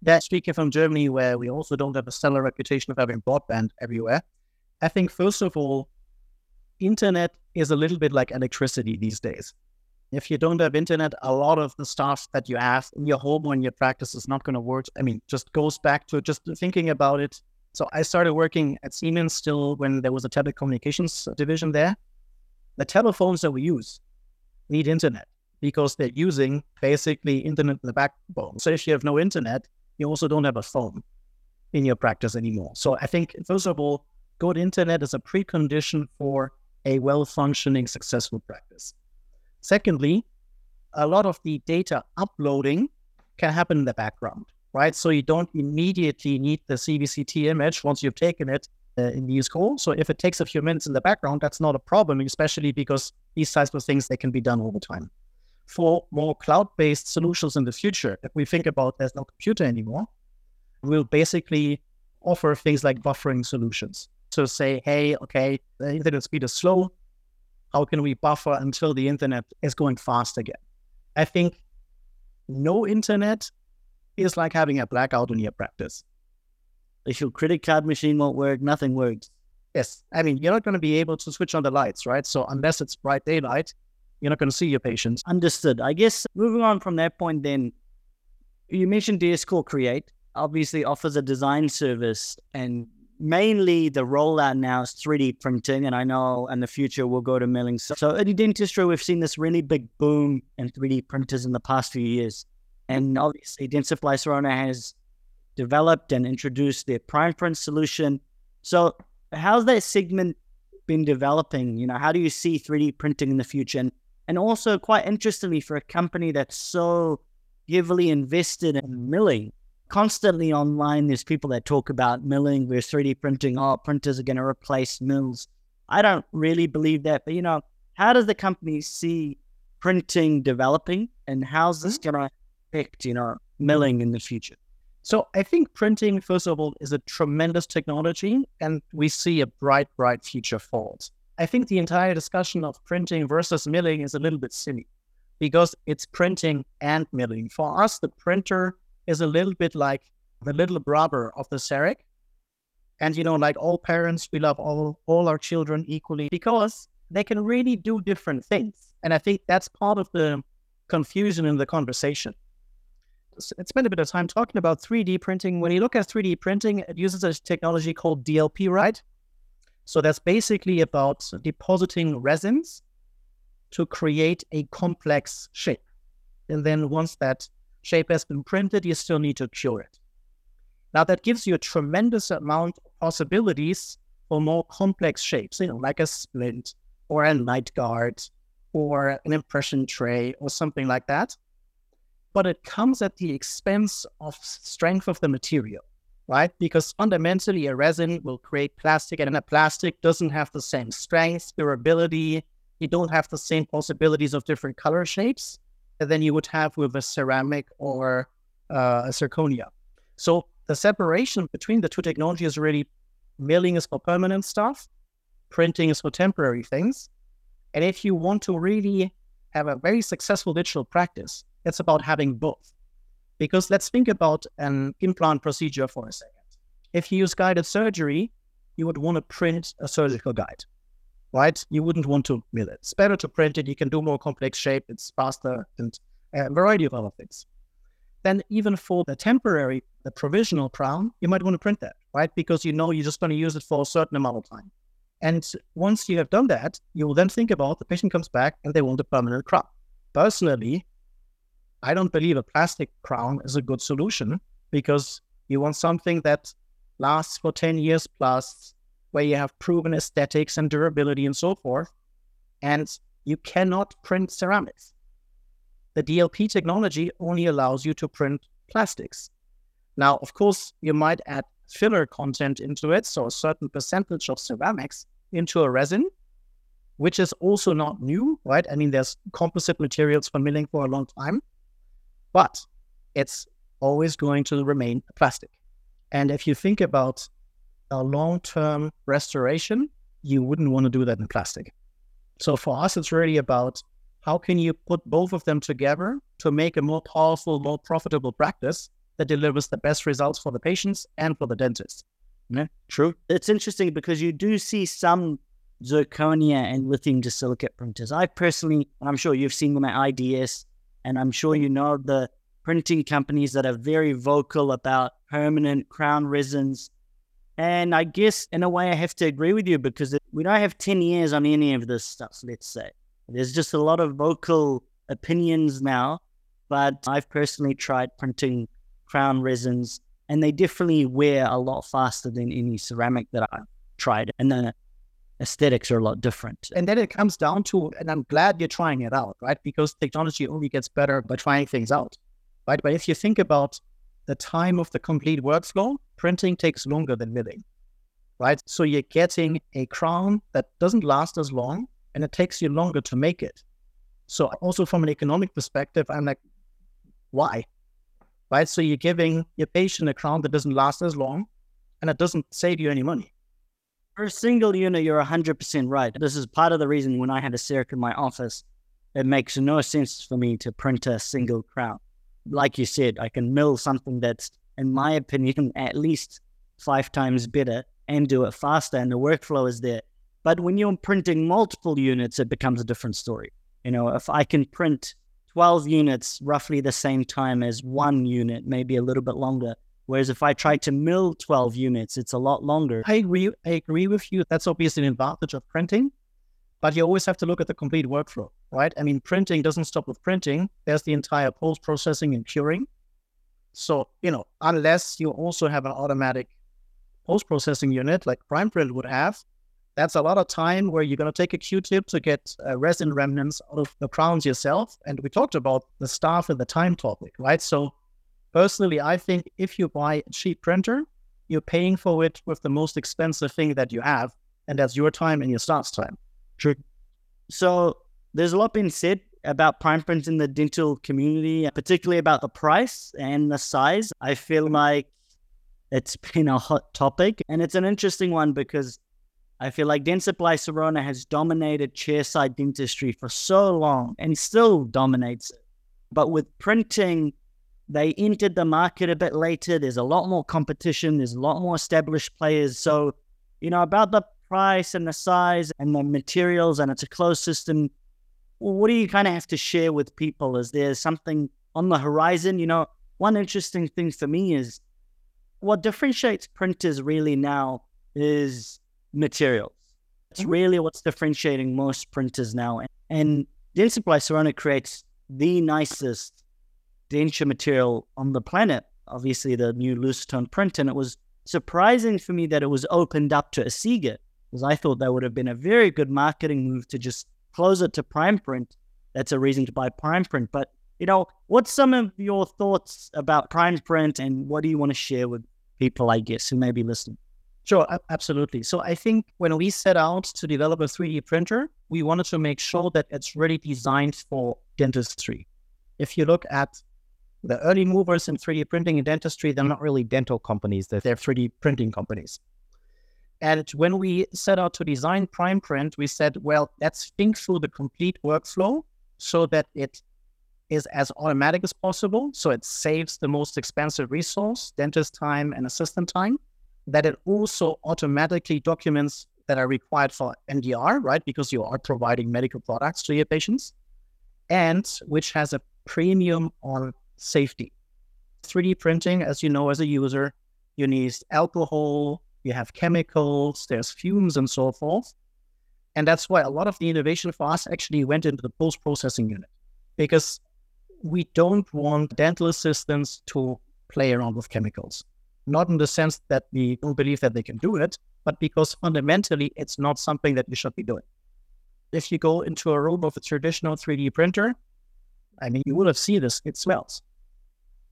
That speaking from Germany, where we also don't have a stellar reputation of having broadband everywhere, I think first of all, internet is a little bit like electricity these days. If you don't have internet, a lot of the stuff that you have in your home or in your practice is not going to work. I mean, just goes back to just thinking about it. So I started working at Siemens still when there was a telecommunications division there. The telephones that we use need internet because they're using basically internet in the backbone. So if you have no internet, you also don't have a phone in your practice anymore. So I think, first of all, good internet is a precondition for a well functioning, successful practice. Secondly, a lot of the data uploading can happen in the background, right? So you don't immediately need the CBCT image once you've taken it. uh, in DS Core. So if it takes a few minutes in the background, that's not a problem, especially because these types of things, they can be done all the time. For more cloud-based solutions in the future, if we think about there's no computer anymore, we'll basically offer things like buffering solutions. to say, hey, okay, the internet speed is slow. How can we buffer until the internet is going fast again? I think no internet is like having a blackout in your practice. If your credit card machine won't work, nothing works. Yes. I mean, you're not going to be able to switch on the lights, right? So unless it's bright daylight, you're not going to see your patients. Understood. I guess moving on from that point, then you mentioned DS Core Create obviously offers a design service and mainly the rollout now is 3D printing. And I know in the future we'll go to milling. So, in dentistry, we've seen this really big boom in 3D printers in the past few years. And obviously, Dentsply Sirona has developed and introduced their Primeprint solution. So, how's that segment been developing? You know, how do you see 3D printing in the future? And, and also, quite interestingly, for a company that's so heavily invested in milling, constantly online, there's people that talk about milling versus 3D printing. Oh, printers are going to replace mills. I don't really believe that. But, you know, how does the company see printing developing and how's this mm-hmm. going to affect, you know, milling in the future? So I think printing, first of all, is a tremendous technology and we see a bright, bright future for it. I think the entire discussion of printing versus milling is a little bit silly because it's printing and milling. For us, the printer is a little bit like the little brother of the CEREC. And, you know, like all parents, we love all, all our children equally because they can really do different things. And I think that's part of the confusion in the conversation. Let's spend a bit of time talking about 3D printing. When you look at 3D printing, it uses a technology called DLP, right? So that's basically about depositing resins to create a complex shape. And then once that shape has been printed, you still need to cure it. Now that gives you a tremendous amount of possibilities for more complex shapes, you know, like a splint or a night guard or an impression tray or something like that. But it comes at the expense of strength of the material, right? Because fundamentally a resin will create plastic and a plastic doesn't have the same strength, durability. You don't have the same possibilities of different color shapes than you would have with a ceramic or uh, a zirconia. So the separation between the two technologies really milling is for permanent stuff, printing is for temporary things. And if you want to really have a very successful digital practice, it's about having both. Because let's think about an implant procedure for a second. If you use guided surgery, you would want to print a surgical guide right? You wouldn't want to mill it. It's better to print it. You can do more complex shape. It's faster and uh, a variety of other things. Then even for the temporary, the provisional crown, you might want to print that, right? Because you know you're just going to use it for a certain amount of time. And once you have done that, you will then think about the patient comes back and they want a permanent crown. Personally, I don't believe a plastic crown is a good solution because you want something that lasts for 10 years plus, where you have proven aesthetics and durability and so forth. And you cannot print ceramics. The DLP technology only allows you to print plastics. Now, of course, you might add filler content into it, so a certain percentage of ceramics into a resin, which is also not new, right? I mean, there's composite materials for milling for a long time, but it's always going to remain plastic. And if you think about a long term restoration, you wouldn't want to do that in plastic. So for us, it's really about how can you put both of them together to make a more powerful, more profitable practice that delivers the best results for the patients and for the dentist. Yeah, true. It's interesting because you do see some zirconia and lithium disilicate printers. I personally, and I'm sure you've seen them at IDS, and I'm sure you know the printing companies that are very vocal about permanent crown resins and I guess in a way, I have to agree with you because we don't have 10 years on any of this stuff, let's say. There's just a lot of vocal opinions now, but I've personally tried printing crown resins and they definitely wear a lot faster than any ceramic that I've tried. And the aesthetics are a lot different. And then it comes down to, and I'm glad you're trying it out, right? Because technology only gets better by trying things out, right? But if you think about the time of the complete workflow, printing takes longer than milling. right? So you're getting a crown that doesn't last as long and it takes you longer to make it. So also from an economic perspective, I'm like, why? Right? So you're giving your patient a crown that doesn't last as long and it doesn't save you any money. For a single unit, you're 100% right. This is part of the reason when I had a CEREC in my office, it makes no sense for me to print a single crown. Like you said, I can mill something that's, in my opinion, [laughs] at least five times better and do it faster, and the workflow is there. But when you're printing multiple units, it becomes a different story. You know, if I can print 12 units roughly the same time as one unit, maybe a little bit longer, Whereas if I try to mill 12 units, it's a lot longer. I agree. I agree with you. That's obviously an advantage of printing, but you always have to look at the complete workflow, right? I mean, printing doesn't stop with printing. There's the entire post processing and curing. So, you know, unless you also have an automatic post processing unit like Primeprint would have, that's a lot of time where you're going to take a Q-tip to get uh, resin remnants out of the crowns yourself. And we talked about the staff and the time topic, right? So Personally, I think if you buy a cheap printer, you're paying for it with the most expensive thing that you have, and that's your time and your staff's time. True. So there's a lot being said about Primeprint in the dental community, particularly about the price and the size. I feel like it's [laughs] been a hot topic, and it's an interesting one because I feel like Dentsply Sirona has dominated chairside dentistry for so long and still dominates it. But with printing they entered the market a bit later. There's a lot more competition. There's a lot more established players. So, you know, about the price and the size and the materials, and it's a closed system. What do you kind of have to share with people? Is there something on the horizon? You know, one interesting thing for me is what differentiates printers really now is materials. It's mm-hmm. really what's differentiating most printers now. And Dentsply Sirona creates the nicest denture material on the planet. Obviously, the new loose print, and it was surprising for me that it was opened up to Asiga, because I thought that would have been a very good marketing move to just close it to Primeprint. That's a reason to buy Primeprint. But you know, what's some of your thoughts about Primeprint, and what do you want to share with people, I guess, who may be listening? Sure, absolutely. So I think when we set out to develop a 3D printer, we wanted to make sure that it's really designed for dentistry. If you look at the early movers in 3D printing in dentistry, they're not really dental companies, they're, they're 3D printing companies. And when we set out to design Primeprint, we said, well, let's think through the complete workflow so that it is as automatic as possible. So it saves the most expensive resource, dentist time and assistant time, that it also automatically documents that are required for MDR, right? Because you are providing medical products to your patients, and which has a premium on safety. 3D printing, as you know, as a user, you need alcohol, you have chemicals, there's fumes and so forth. And that's why a lot of the innovation for us actually went into the post processing unit because we don't want dental assistants to play around with chemicals. Not in the sense that we don't believe that they can do it, but because fundamentally it's not something that we should be doing. If you go into a room of a traditional 3D printer, I mean, you will have seen this, it smells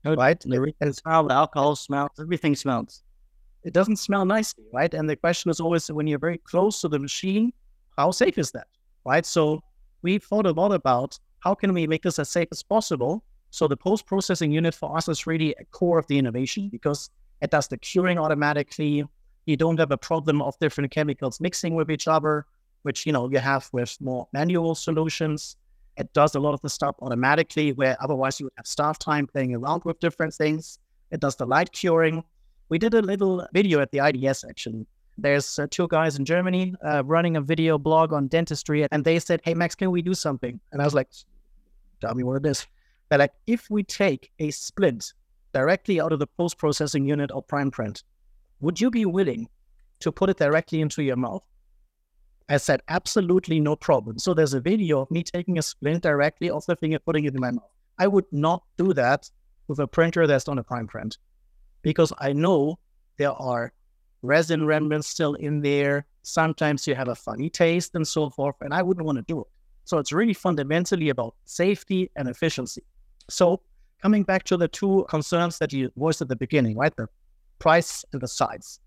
right? And smell, the alcohol smells, everything smells. It doesn't smell nicely, right? And the question is always when you're very close to the machine, how safe is that, right? So we thought a lot about how can we make this as safe as possible. So the post processing unit for us is really a core of the innovation because it does the curing automatically. You don't have a problem of different chemicals mixing with each other, which you know you have with more manual solutions. It does a lot of the stuff automatically, where otherwise you would have staff time playing around with different things. It does the light curing. We did a little video at the IDS actually. There's uh, two guys in Germany uh, running a video blog on dentistry, and they said, "Hey Max, can we do something?" And I was like, "Tell me what it is." They're like, "If we take a splint directly out of the post processing unit of Primeprint, would you be willing to put it directly into your mouth?" I said, absolutely no problem. So there's a video of me taking a splint directly off the and putting it in my mouth. I would not do that with a printer that's on a Primeprint because I know there are resin remnants still in there. Sometimes you have a funny taste and so forth, and I wouldn't want to do it. So it's really fundamentally about safety and efficiency. So coming back to the two concerns that you voiced at the beginning, right? The price and the size.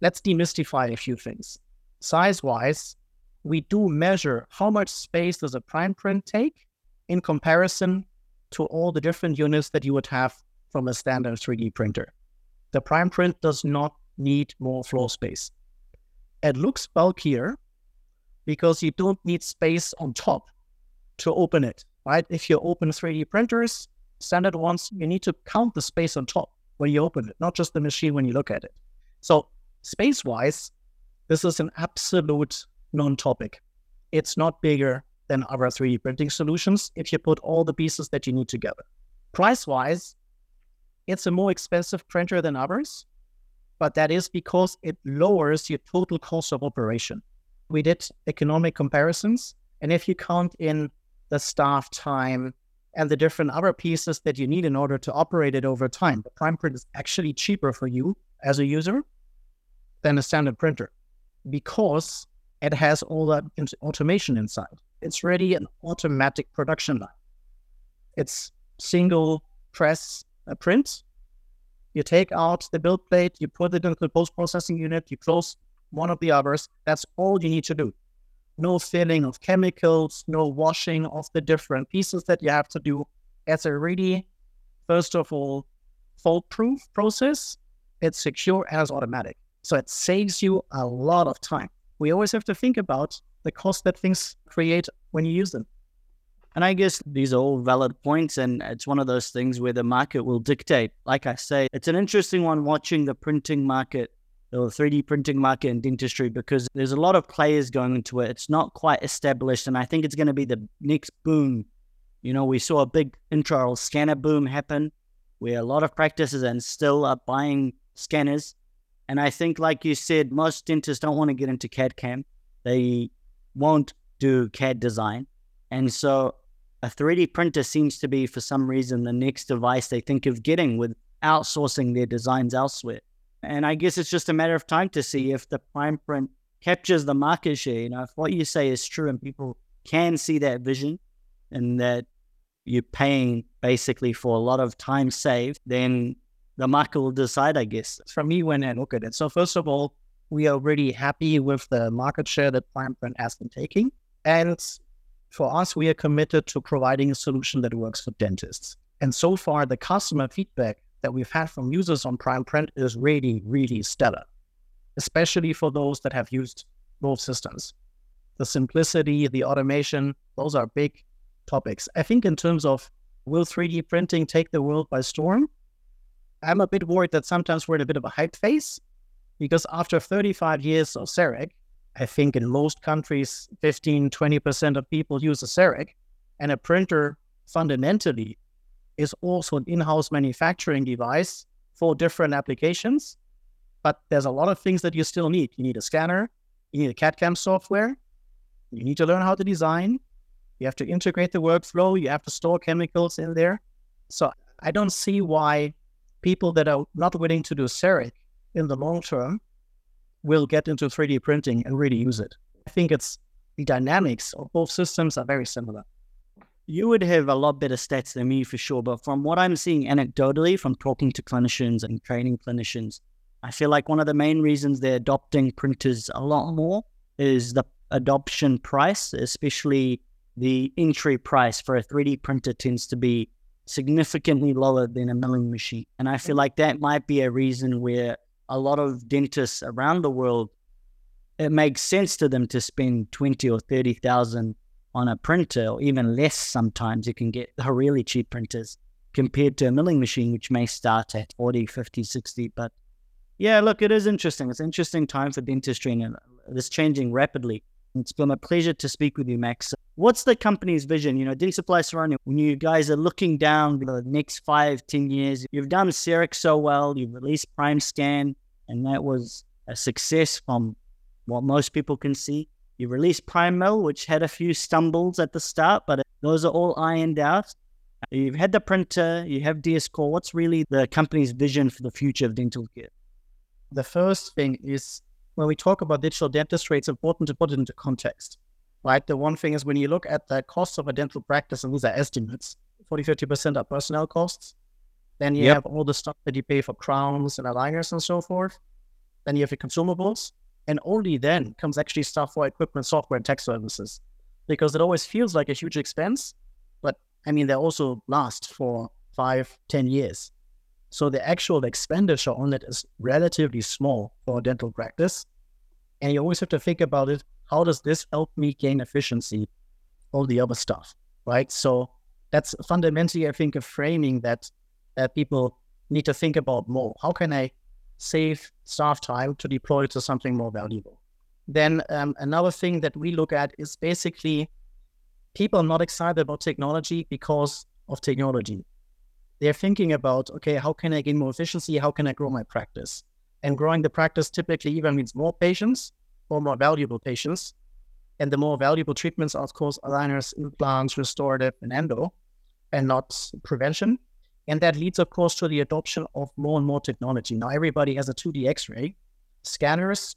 let's demystify a few things. Size wise, we do measure how much space does a Primeprint take in comparison to all the different units that you would have from a standard 3D printer. The Primeprint does not need more floor space. It looks bulkier because you don't need space on top to open it, right? If you open 3D printers, standard ones, you need to count the space on top when you open it, not just the machine when you look at it. So space wise, this is an absolute non topic. It's not bigger than other 3D printing solutions if you put all the pieces that you need together. Price wise, it's a more expensive printer than others, but that is because it lowers your total cost of operation. We did economic comparisons, and if you count in the staff time and the different other pieces that you need in order to operate it over time, the Primeprint is actually cheaper for you as a user than a standard printer because it has all that automation inside. It's really an automatic production line. It's single press a print. You take out the build plate, you put it into the post processing unit, you close one of the others. That's all you need to do. No filling of chemicals, no washing of the different pieces that you have to do. It's a really, first of all, fault proof process. It's secure and it's automatic. So it saves you a lot of time we always have to think about the cost that things create when you use them. And I guess these are all valid points, and it's one of those things where the market will dictate. Like I say, it's an interesting one watching the printing market or 3D printing market in dentistry because there's a lot of players going into it. It's not quite established, and I think it's going to be the next boom. You know, we saw a big intraoral scanner boom happen where a lot of practices and still are buying scanners and I think, like you said, most dentists don't want to get into CAD CAM. They won't do CAD design. And so a 3D printer seems to be, for some reason, the next device they think of getting with outsourcing their designs elsewhere. And I guess it's just a matter of time to see if the Primeprint captures the market share. You know, if what you say is true and people can see that vision and that you're paying basically for a lot of time saved, then the market will decide, I guess. For me, when I look at it, so first of all, we are really happy with the market share that Primeprint has been taking. And for us, we are committed to providing a solution that works for dentists. And so far, the customer feedback that we've had from users on Primeprint is really, really stellar, especially for those that have used both systems. The simplicity, the automation, those are big topics. I think in terms of will 3D printing take the world by storm? I'm a bit worried that sometimes we're in a bit of a hype phase because after 35 years of CEREC, I think in most countries, 15, 20% of people use a CEREC, and a printer fundamentally is also an in house manufacturing device for different applications. But there's a lot of things that you still need. You need a scanner, you need a CAD CAM software, you need to learn how to design, you have to integrate the workflow, you have to store chemicals in there. So I don't see why people that are not willing to do CEREC in the long term will get into 3D printing and really use it. I think it's the dynamics of both systems are very similar. You would have a lot better stats than me for sure, but from what I'm seeing anecdotally from talking to clinicians and training clinicians, I feel like one of the main reasons they're adopting printers a lot more is the adoption price, especially the entry price for a 3D printer tends to be significantly lower than a milling machine. And I feel mm. like that might be a reason where a lot of dentists around the world, it makes sense to them to spend 20 or 30,000 on a printer or even less sometimes. You can get the really cheap printers compared to a milling machine, which may start at 40, 50, 60. But yeah, look, it is interesting. It's an interesting time for dentistry and it's changing rapidly. It's been a pleasure to speak with you, Max. What's the company's vision? You know, Dentsply Sirona, when you guys are looking down the next five, ten years, you've done CEREC so well, you've released Primescan, and that was a success from what most people can see. You released Primemill, which had a few stumbles at the start, but those are all ironed out. You've had the printer, you have DS Core. What's really the company's vision for the future of dental care? The first thing is when we talk about digital dentistry, it's important to put it into context, right? The one thing is when you look at the costs of a dental practice, and these are estimates, 40, 50% are personnel costs. Then you yep. have all the stuff that you pay for crowns and aligners and so forth. then you have your consumables, and only then comes actually stuff for equipment, software, and tech services. Because it always feels like a huge expense, but I mean, they also last for five, ten years. So the actual expenditure on it is relatively small for a dental practice. And you always have to think about it. How does this help me gain efficiency? All the other stuff, right? So that's fundamentally, I think, a framing that people need to think about more. How can I save staff time to deploy to something more valuable? Then um, another thing that we look at is basically people are not excited about technology because of technology. They're thinking about, okay, how can I gain more efficiency? How can I grow my practice? And growing the practice typically even means more patients or more valuable patients. And the more valuable treatments are, of course, aligners, implants, restorative, and endo, and not prevention. And that leads, of course, to the adoption of more and more technology. Now, everybody has a 2D x ray. Scanners,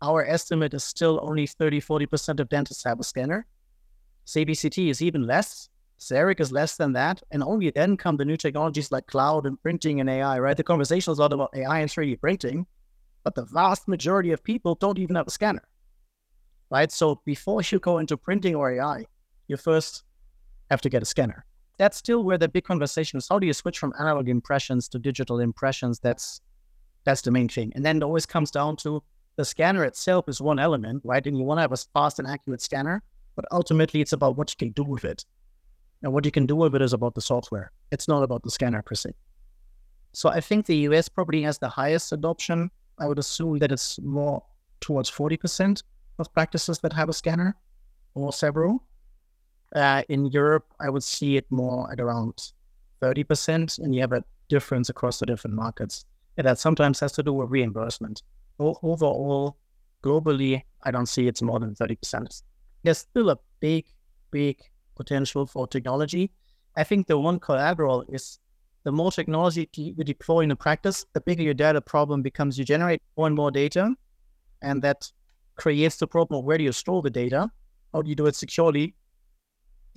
our estimate is still only 30, 40% of dentists have a scanner. CBCT is even less. CEREC is less than that. And only then come the new technologies like cloud and printing and AI, right? The conversation is a lot about AI and 3D printing, but the vast majority of people don't even have a scanner, right? So before you go into printing or AI, you first have to get a scanner. That's still where the big conversation is. How do you switch from analog impressions to digital impressions? That's that's the main thing. And then it always comes down to the scanner itself is one element, right? And you want to have a fast and accurate scanner, but ultimately it's about what you can do with it. And what you can do with it is about the software. It's not about the scanner per se. So I think the US probably has the highest adoption. I would assume that it's more towards 40% of practices that have a scanner or several. Uh, in Europe, I would see it more at around 30%, and you have a difference across the different markets. And that sometimes has to do with reimbursement. O- overall, globally, I don't see it's more than 30%. There's still a big, big potential for technology. I think the one collateral is the more technology you deploy in a practice, the bigger your data problem becomes. You generate more and more data, and that creates the problem of where do you store the data? How do you do it securely?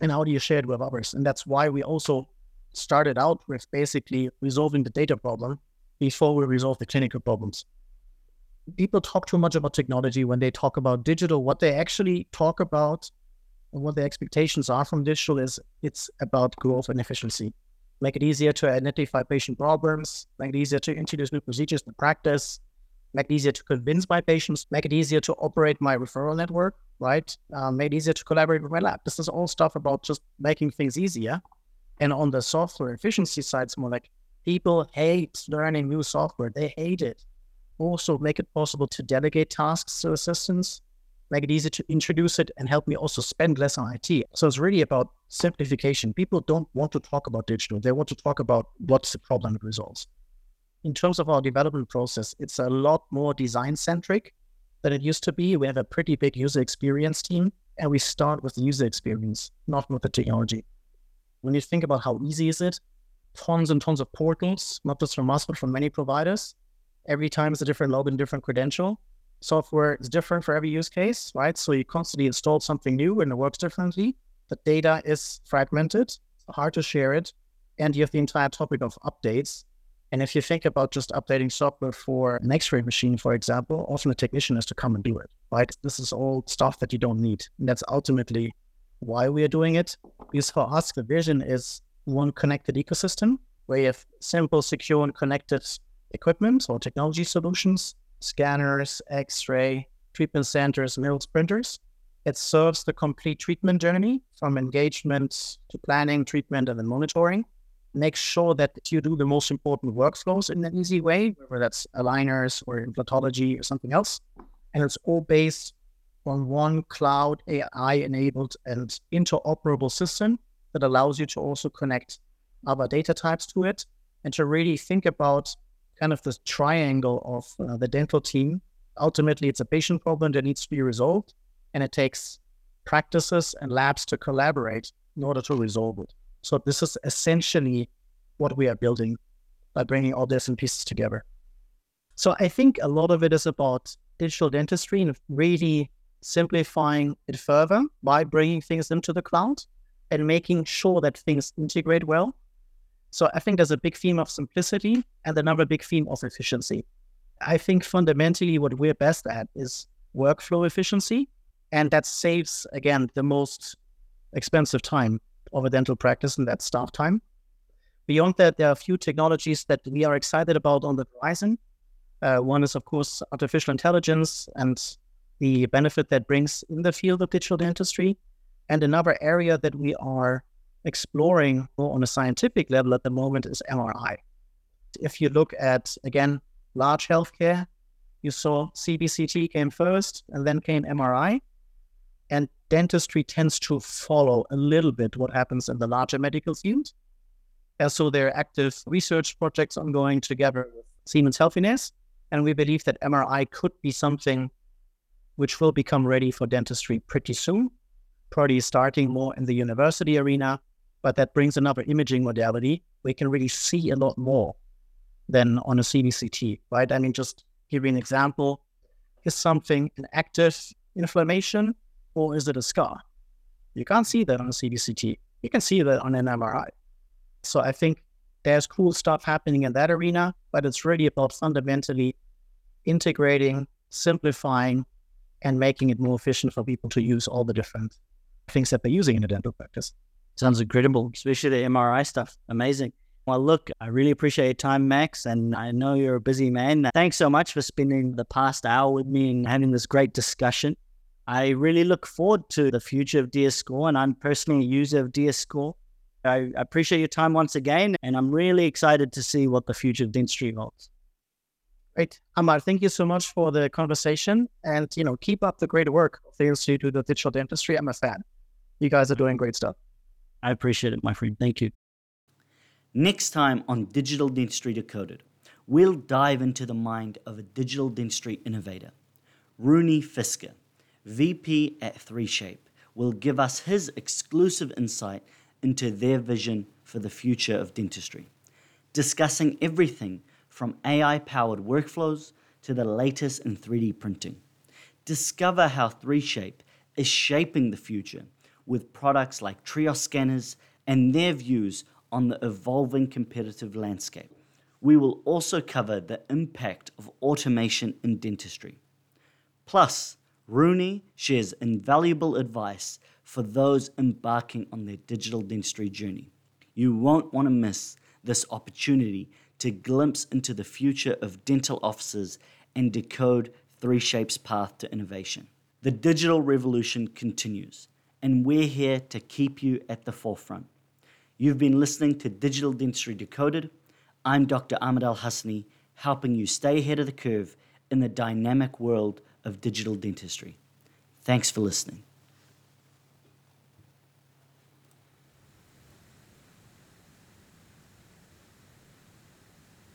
And how do you share it with others? And that's why we also started out with basically resolving the data problem before we resolve the clinical problems. People talk too much about technology when they talk about digital. What they actually talk about what the expectations are from digital is it's about growth and efficiency. Make it easier to identify patient problems, make it easier to introduce new procedures in practice, make it easier to convince my patients, make it easier to operate my referral network, right? Uh, make it easier to collaborate with my lab. This is all stuff about just making things easier. And on the software efficiency side, it's more like people hate learning new software. They hate it. Also, make it possible to delegate tasks to assistants make it easy to introduce it and help me also spend less on IT. So it's really about simplification. People don't want to talk about digital. They want to talk about what's the problem it resolves. In terms of our development process, it's a lot more design centric than it used to be. We have a pretty big user experience team and we start with the user experience, not with the technology. When you think about how easy is it, tons and tons of portals, not just from us, but from many providers. Every time it's a different login, different credential software is different for every use case, right? So you constantly install something new and it works differently. The data is fragmented, hard to share it, and you have the entire topic of updates. And if you think about just updating software for an X-ray machine, for example, often a technician has to come and do it, right? This is all stuff that you don't need. And that's ultimately why we are doing it. Because for us, the vision is one connected ecosystem where you have simple, secure, and connected equipment or technology solutions scanners, X-ray, treatment centers, mills, printers. It serves the complete treatment journey from engagement to planning, treatment, and then monitoring. Make sure that you do the most important workflows in an easy way, whether that's aligners or implantology or something else. And it's all based on one cloud AI enabled and interoperable system that allows you to also connect other data types to it and to really think about kind of this triangle of uh, the dental team. Ultimately, it's a patient problem that needs to be resolved, and it takes practices and labs to collaborate in order to resolve it. So this is essentially what we are building by bringing all different pieces together. So I think a lot of it is about digital dentistry and really simplifying it further by bringing things into the cloud and making sure that things integrate well so I think there's a big theme of simplicity and another big theme of efficiency. I think fundamentally what we're best at is workflow efficiency. And that saves, again, the most expensive time of a dental practice, and that's staff time. Beyond that, there are a few technologies that we are excited about on the horizon. Uh, one is, of course, artificial intelligence and the benefit that brings in the field of digital dentistry. And another area that we are exploring more on a scientific level at the moment is MRI. If you look at, again, large healthcare, you saw CBCT came first and then came MRI. And dentistry tends to follow a little bit what happens in the larger medical field. And so there are active research projects ongoing together with Siemens Healthineers. And we believe that MRI could be something which will become ready for dentistry pretty soon, probably starting more in the university arena. But that brings another imaging modality. We can really see a lot more than on a CBCT, right? I mean, just give you an example. Is something an active inflammation or is it a scar? You can't see that on a CBCT. You can see that on an MRI. So I think there's cool stuff happening in that arena, but it's really about fundamentally integrating, simplifying, and making it more efficient for people to use all the different things that they're using in a dental practice. Sounds incredible, especially the MRI stuff. Amazing. Well, look, I really appreciate your time, Max, and I know you're a busy man. Thanks so much for spending the past hour with me and having this great discussion. I really look forward to the future of DS Core, and I'm personally a user of DS Core. I appreciate your time once again, and I'm really excited to see what the future of dentistry holds. Great. Ahmad, thank you so much for the conversation and, you know, keep up the great work of the Institute of Digital Dentistry. I'm a fan. You guys are doing great stuff. I appreciate it, my friend. Thank you. Next time on Digital Dentistry Decoded, we'll dive into the mind of a digital dentistry innovator. Rune Fisker, VP at 3Shape, will give us his exclusive insight into their vision for the future of dentistry, discussing everything from AI powered workflows to the latest in 3D printing. Discover how 3Shape is shaping the future with products like Trios scanners and their views on the evolving competitive landscape. We will also cover the impact of automation in dentistry. Plus, Rune shares invaluable advice for those embarking on their digital dentistry journey. You won't want to miss this opportunity to glimpse into the future of dental offices and decode 3Shape's path to innovation. The digital revolution continues, and we're here to keep you at the forefront. You've been listening to Digital Dentistry Decoded. I'm Dr. Ahmad Al-Hassiny, helping you stay ahead of the curve in the dynamic world of digital dentistry. Thanks for listening.